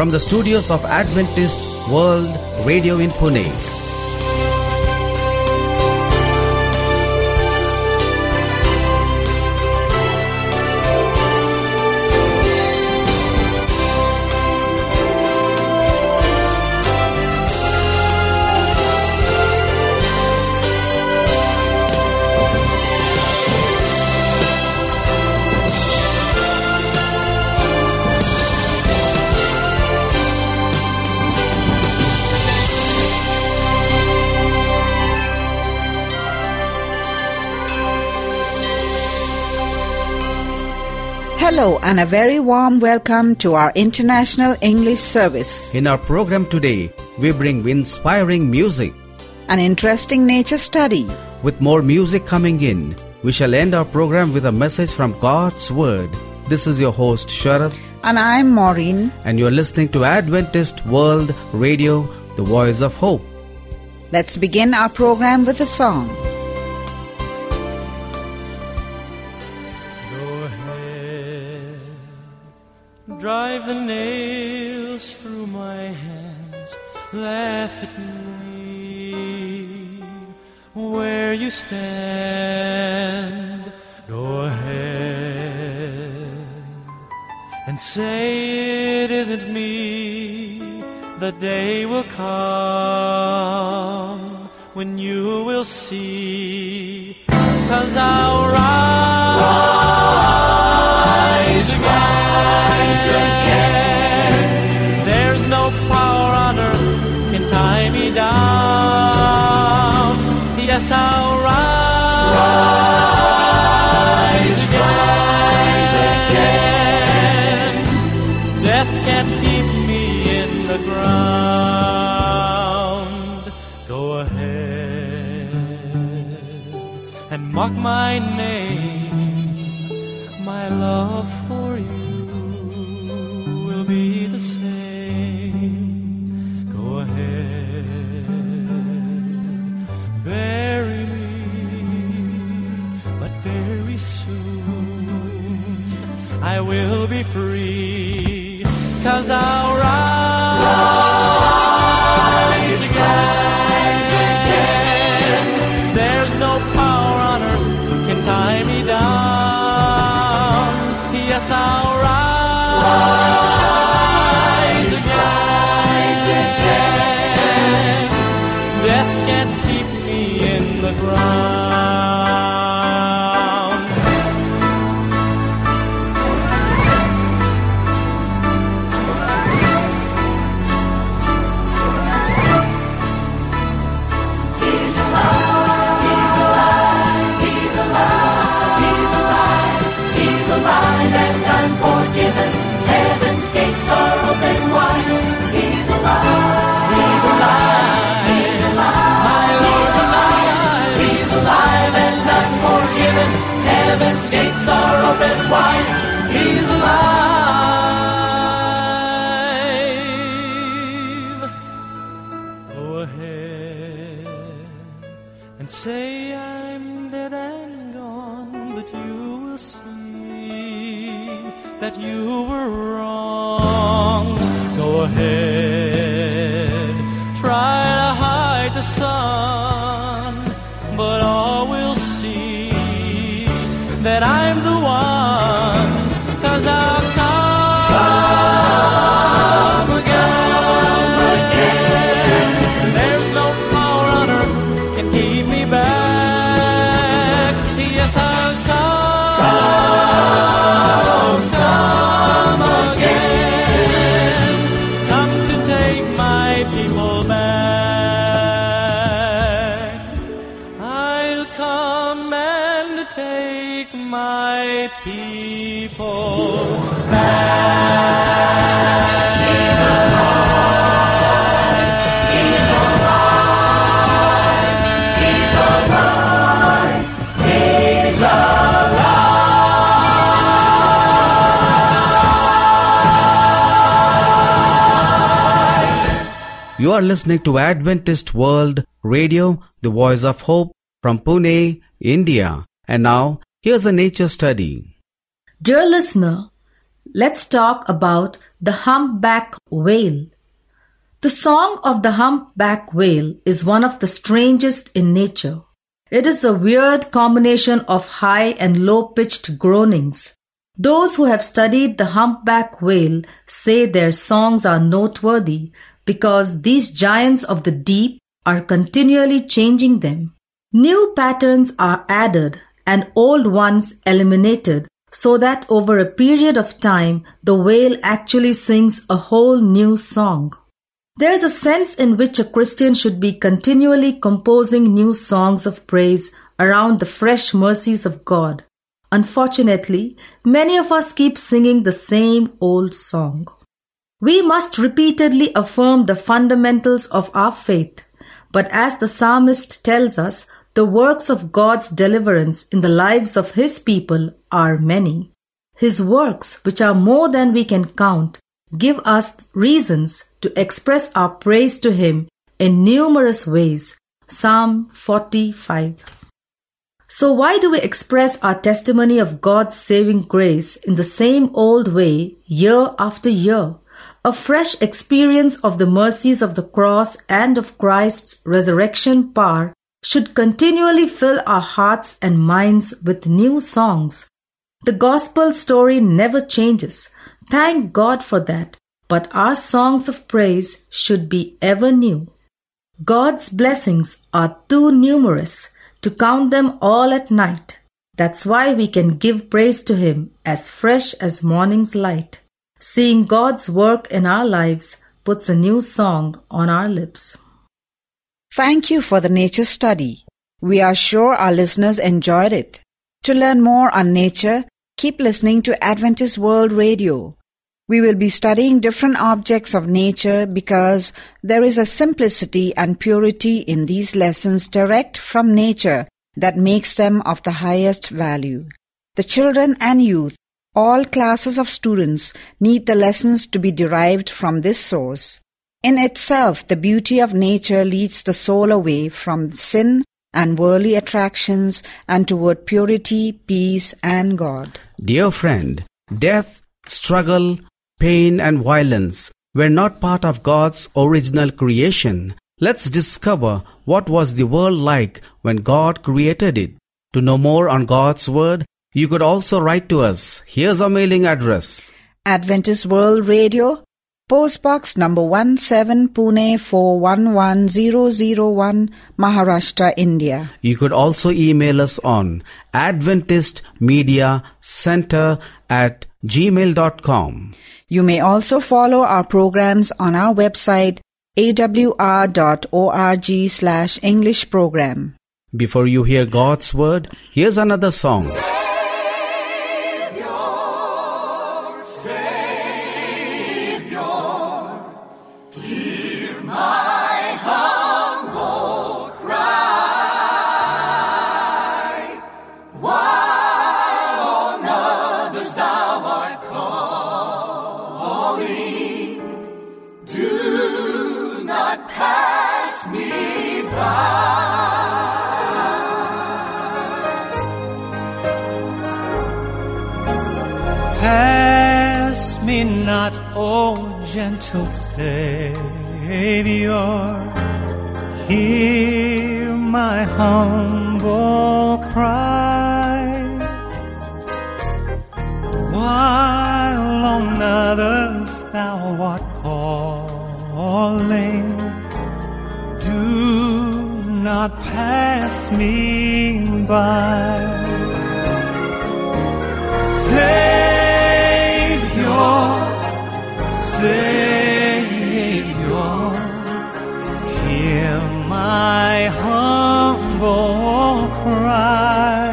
from the studios of Adventist World Radio in Pune. Hello and a very warm welcome to our International English Service. In our program today, we bring inspiring music. An interesting nature study. With more music coming in, we shall end our program with a message from God's Word. This is your host, Sharad, And I'm Maureen. and you're listening to Adventist World Radio, the voice of hope. Let's begin our program with a song. Drive the nails through my hands, laugh at me where you stand. Go ahead and say it isn't me. The day will come when you will see. Cause I'll rise again. There's no power on earth can tie me down. Yes, I'll rise again. Death can't keep me in the ground. And say I'm dead and gone, but you will see that you were wrong. Go ahead, try to hide the sun, You are listening to Adventist World Radio, the voice of hope from Pune, India. And now, here's a nature study. Dear listener, let's talk about the humpback whale. The song of the humpback whale is one of the strangest in nature. It is a weird combination of high and low pitched groanings. Those who have studied the humpback whale say their songs are noteworthy because these giants of the deep are continually changing them. New patterns are added and old ones eliminated so that over a period of time the whale actually sings a whole new song. There is a sense in which a Christian should be continually composing new songs of praise around the fresh mercies of God. Unfortunately, many of us keep singing the same old song. We must repeatedly affirm the fundamentals of our faith, but as the psalmist tells us, the works of God's deliverance in the lives of His people are many. His works, which are more than we can count, give us reasons to express our praise to Him in numerous ways. Psalm 45. So, why do we express our testimony of God's saving grace in the same old way year after year? A fresh experience of the mercies of the cross and of Christ's resurrection power should continually fill our hearts and minds with new songs. The gospel story never changes. Thank God for that. But our songs of praise should be ever new. God's blessings are too numerous to count them all at night. That's why we can give praise to Him as fresh as morning's light. Seeing God's work in our lives puts a new song on our lips. Thank you for the nature study. We are sure our listeners enjoyed it. To learn more on nature, keep listening to Adventist World Radio. We will be studying different objects of nature because there is a simplicity and purity in these lessons direct from nature that makes them of the highest value. The children and youth, all classes of students, need the lessons to be derived from this source. In itself, the beauty of nature leads the soul away from sin and worldly attractions and toward purity, peace, and God. Dear friend, death, struggle, pain, and violence were not part of God's original creation. Let's discover what was the world like when God created it. To know more on God's Word, you could also write to us. Here's our mailing address. Adventist World Radio, Post Box number 17 Pune 411001, Maharashtra, India. You could also email us on Adventist Media Center at gmail.com. You may also follow our programs on our website awr.org slash English program. Before you hear God's Word, here's another song. Not, O gentle Savior. Hear my humble cry. While on others thou art calling, do not pass me by. Savior, humble cry.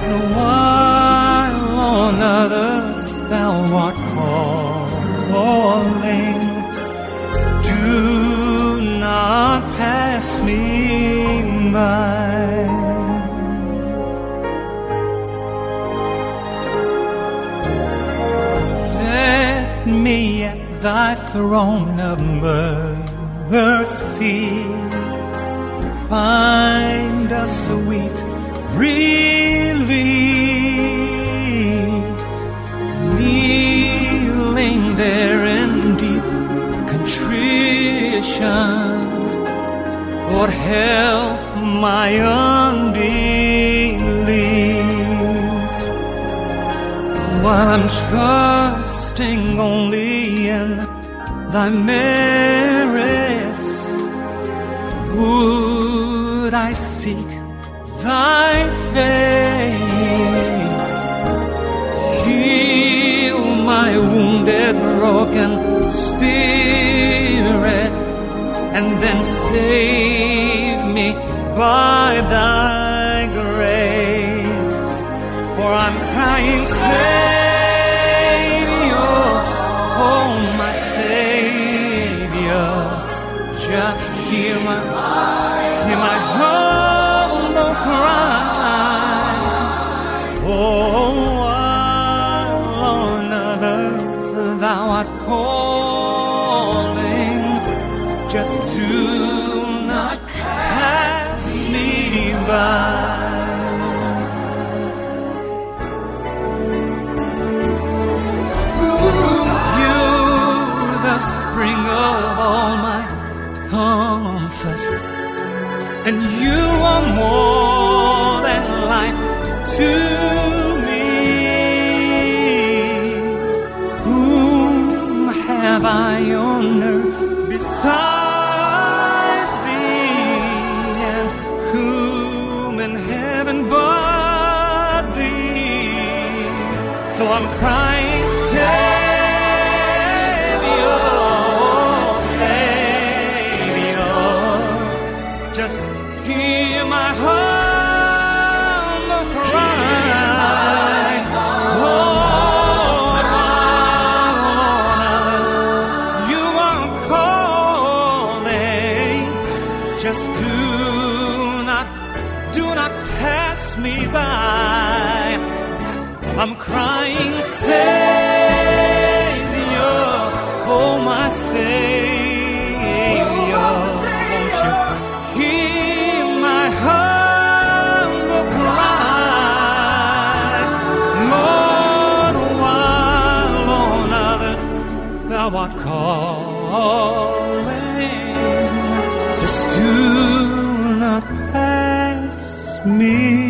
And while on others thou art calling, do not pass me by. Let me at thy throne of mercy find a sweet relief. Kneeling there in deep contrition, Lord, help my unbelief. While I'm trusting only in thy mercy. Thy face? Heal my wounded, broken spirit and then save me by thy grace. For I'm crying, Savior, oh my Savior, just hear my, hear my humble and you are more than life to me. Whom have I on earth beside thee, and whom in heaven but thee? So I'm crying,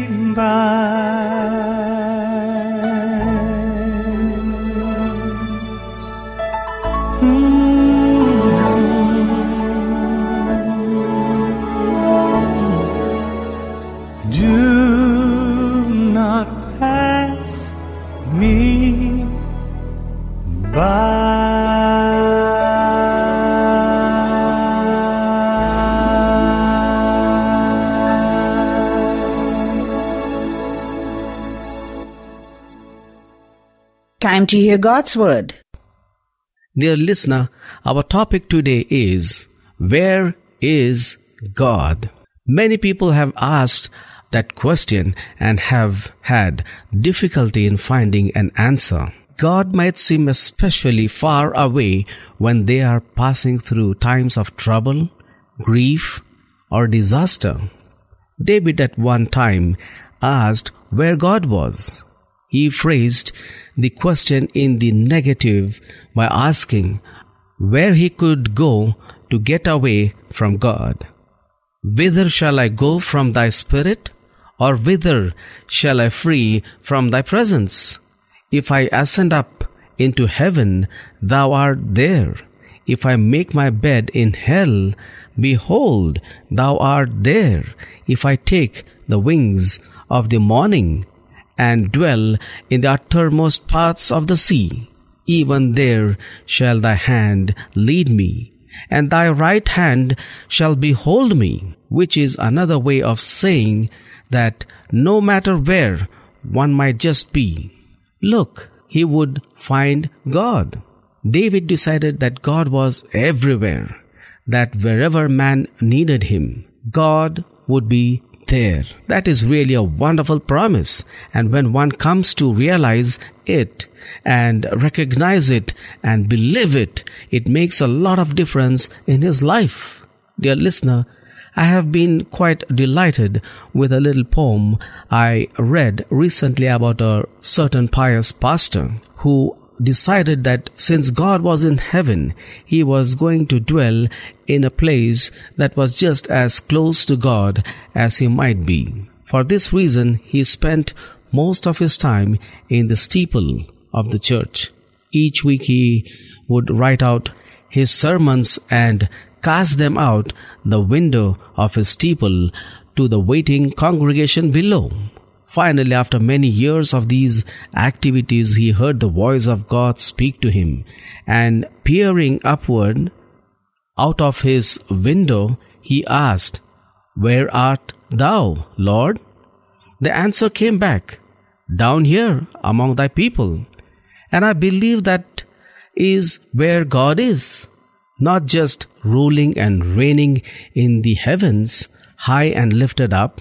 by. Time to hear God's Word. Dear listener, our topic today is Where is God? Many people have asked that question and have had difficulty in finding an answer. God might seem especially far away when they are passing through times of trouble, grief, or disaster. David at one time asked where God was. He phrased the question in the negative by asking where he could go to get away from God. Whither shall I go from thy spirit? Or whither shall I flee from thy presence? If I ascend up into heaven, thou art there. If I make my bed in hell, behold, thou art there. If I take the wings of the morning and dwell in the uttermost parts of the sea, even there shall thy hand lead me, and thy right hand shall behold me, which is another way of saying that no matter where one might just be, look, he would find God. David decided that God was everywhere, that wherever man needed him, God would be there. That is really a wonderful promise. And when one comes to realize it and recognize it and believe it, it makes a lot of difference in his life. Dear listener, I have been quite delighted with a little poem I read recently about a certain pious pastor who decided that since God was in heaven, he was going to dwell in a place that was just as close to God as he might be. For this reason, he spent most of his time in the steeple of the church. Each week he would write out his sermons and cast them out the window of his steeple to the waiting congregation below. Finally, after many years of these activities, he heard the voice of God speak to him, and peering upward out of his window, he asked, Where art thou, Lord? The answer came back, Down here among thy people. And I believe that is where God is, not just ruling and reigning in the heavens, high and lifted up,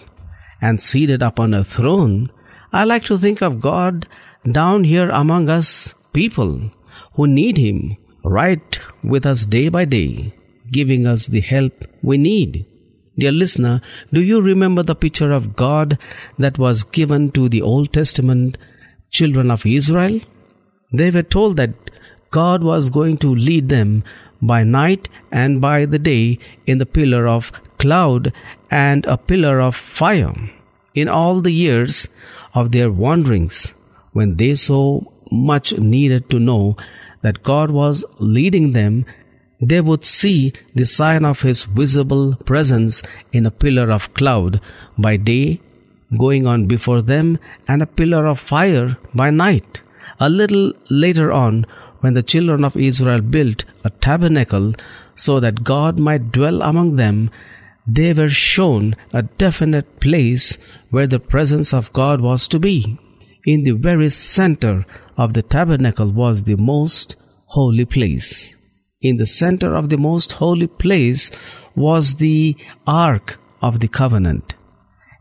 and seated upon a throne. I like to think of God down here among us people who need Him right with us day by day, giving us the help we need. Dear listener, do you remember the picture of God that was given to the Old Testament children of Israel? They were told that God was going to lead them by night and by the day in the pillar of cloud and a pillar of fire. In all the years of their wanderings, when they so much needed to know that God was leading them, they would see the sign of His visible presence in a pillar of cloud by day going on before them and a pillar of fire by night. A little later on, when the children of Israel built a tabernacle so that God might dwell among them, they were shown a definite place where the presence of God was to be. In the very center of the tabernacle was the most holy place. In the center of the most holy place was the Ark of the Covenant.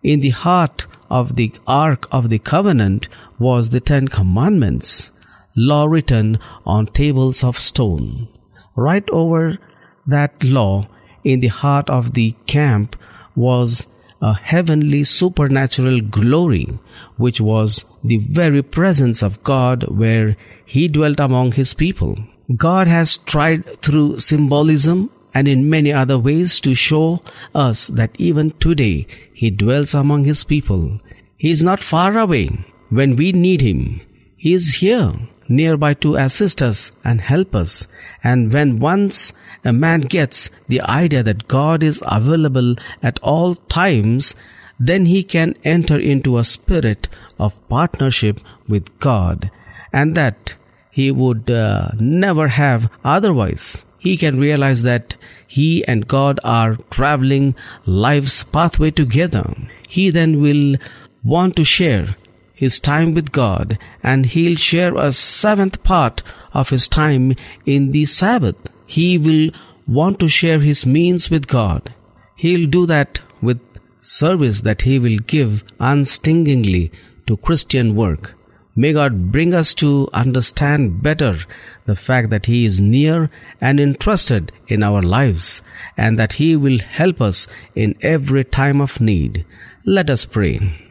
In the heart of the Ark of the Covenant was the Ten Commandments, law written on tables of stone. Right over that law in the heart of the camp was a heavenly supernatural glory, which was the very presence of God where He dwelt among His people. God has tried through symbolism and in many other ways to show us that even today He dwells among His people. He is not far away when we need Him. He is here nearby to assist us and help us. And when once a man gets the idea that God is available at all times, then he can enter into a spirit of partnership with God and that he would uh, never have otherwise. He can realize that he and God are traveling life's pathway together. He then will want to share his time with God and he'll share a seventh part of his time in the Sabbath. He will want to share his means with God. He'll do that with service that he will give unstingingly to Christian work. May God bring us to understand better the fact that He is near and interested in our lives and that He will help us in every time of need. Let us pray.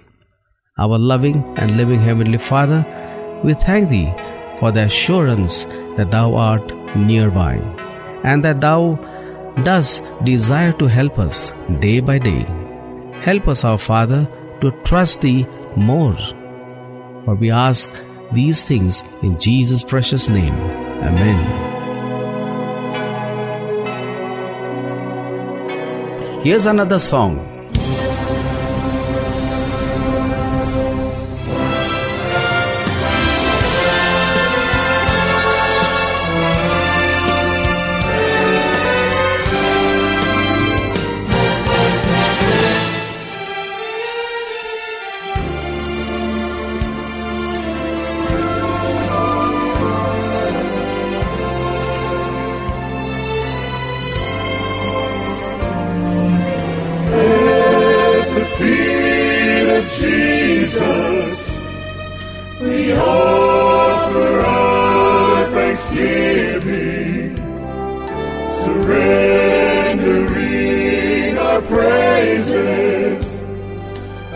Our loving and living Heavenly Father, we thank Thee for the assurance that Thou art nearby and that Thou dost desire to help us day by day. Help us, our Father, to trust Thee more. For we ask these things in Jesus' precious name. Amen. Here's another song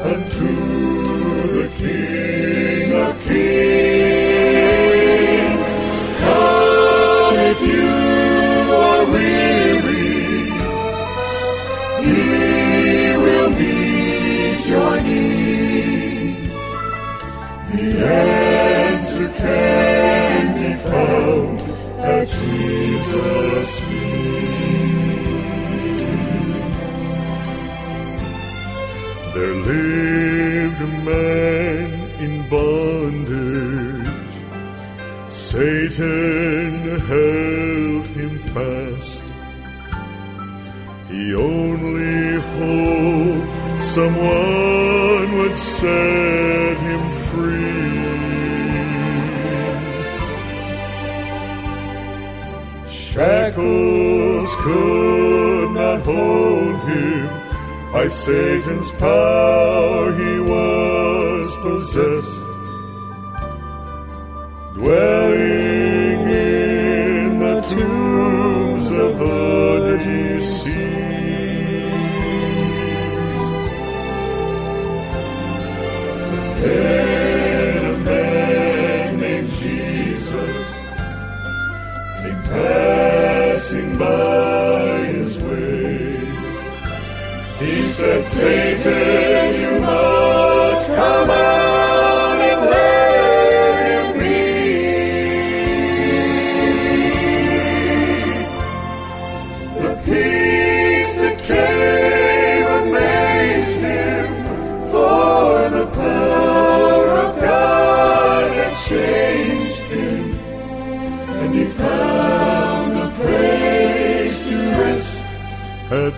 unto the King man in bondage. Satan held him fast. He only hoped someone would set him free. Shackles could not hold him. By Satan's power he was possessed. Dwelling in the tombs of the deceased. Then a man named Jesus came passing by his way. He said, Satan,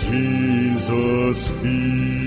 Jesus' feet.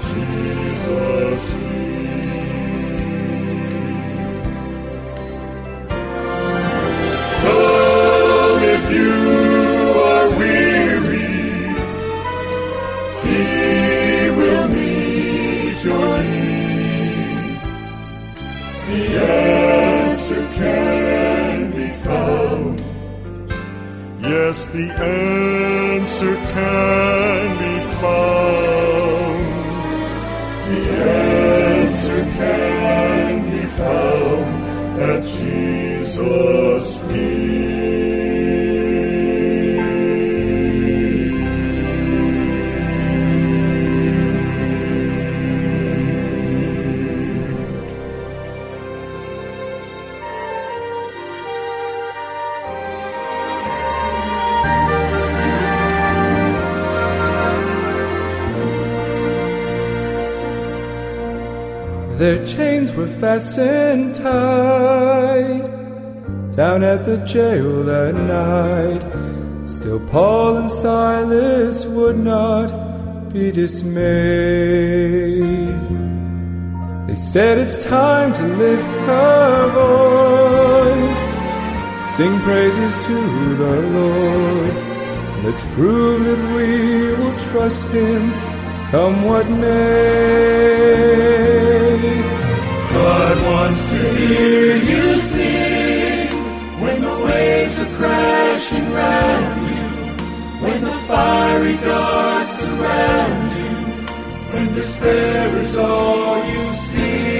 Jesus' Their chains were fastened tight down at the jail that night. Still, Paul and Silas would not be dismayed. They said it's time to lift our voice, sing praises to the Lord. Let's prove that we will trust Him, come what may. God wants to hear you sing when the waves are crashing round you, when the fiery darts surround you, when despair is all you see.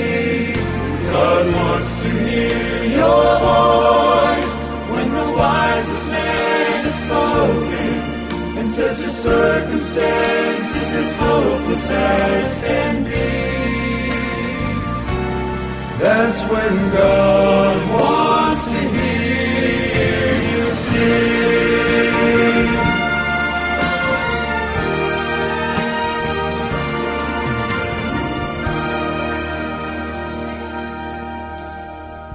When God wants to hear you sing.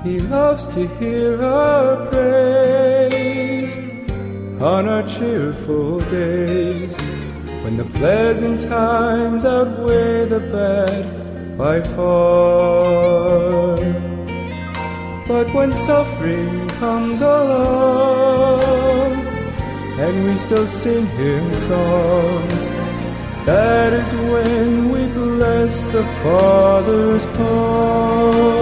He loves to hear our praise. on our cheerful days, when the pleasant times outweigh the bad by far. But when suffering comes along, and we still sing hymn songs, that is when we bless the Father's heart.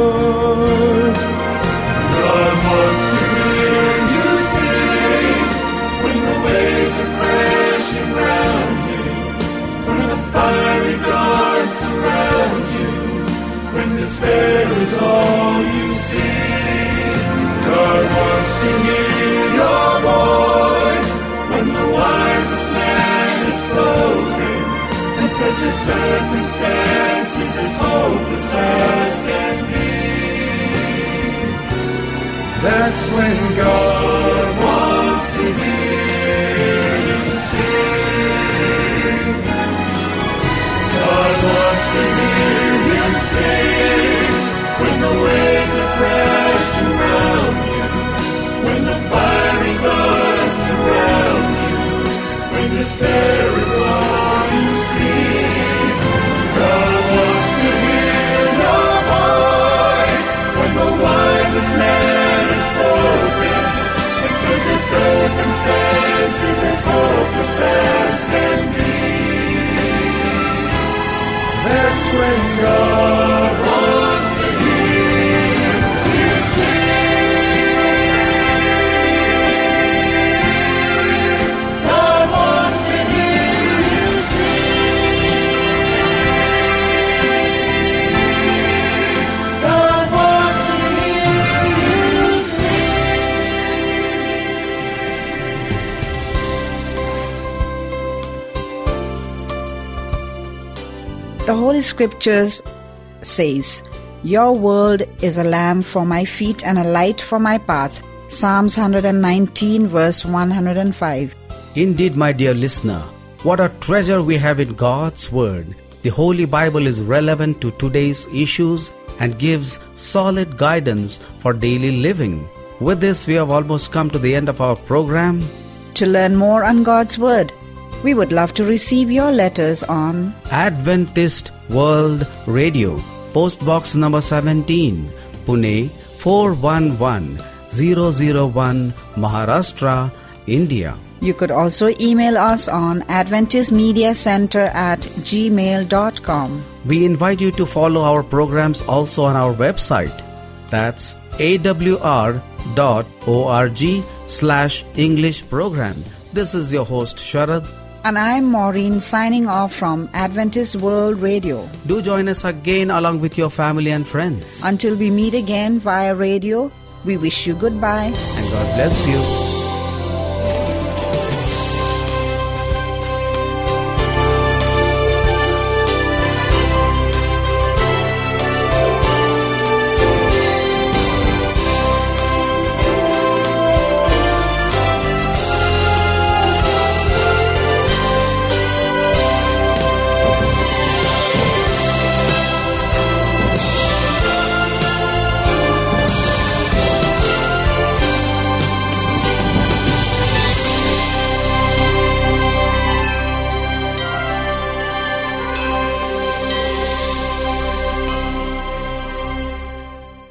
Circumstances as hopeless as can be. That's when God Holy Scriptures says, Your word is a lamp for my feet and a light for my path. Psalms 119 verse 105. Indeed, my dear listener, what a treasure we have in God's Word. The Holy Bible is relevant to today's issues and gives solid guidance for daily living. With this, we have almost come to the end of our program. To learn more on God's Word, we would love to receive your letters on Adventist World Radio, Post Box number 17, Pune 411001, Maharashtra, India. You could also email us on Adventist Media Center at gmail.com. We invite you to follow our programs also on our website. That's awr.org slash English program. This is your host Sharad. And I'm Maureen signing off from Adventist World Radio. Do join us again along with your family and friends. Until we meet again via radio, we wish you goodbye. And God bless you.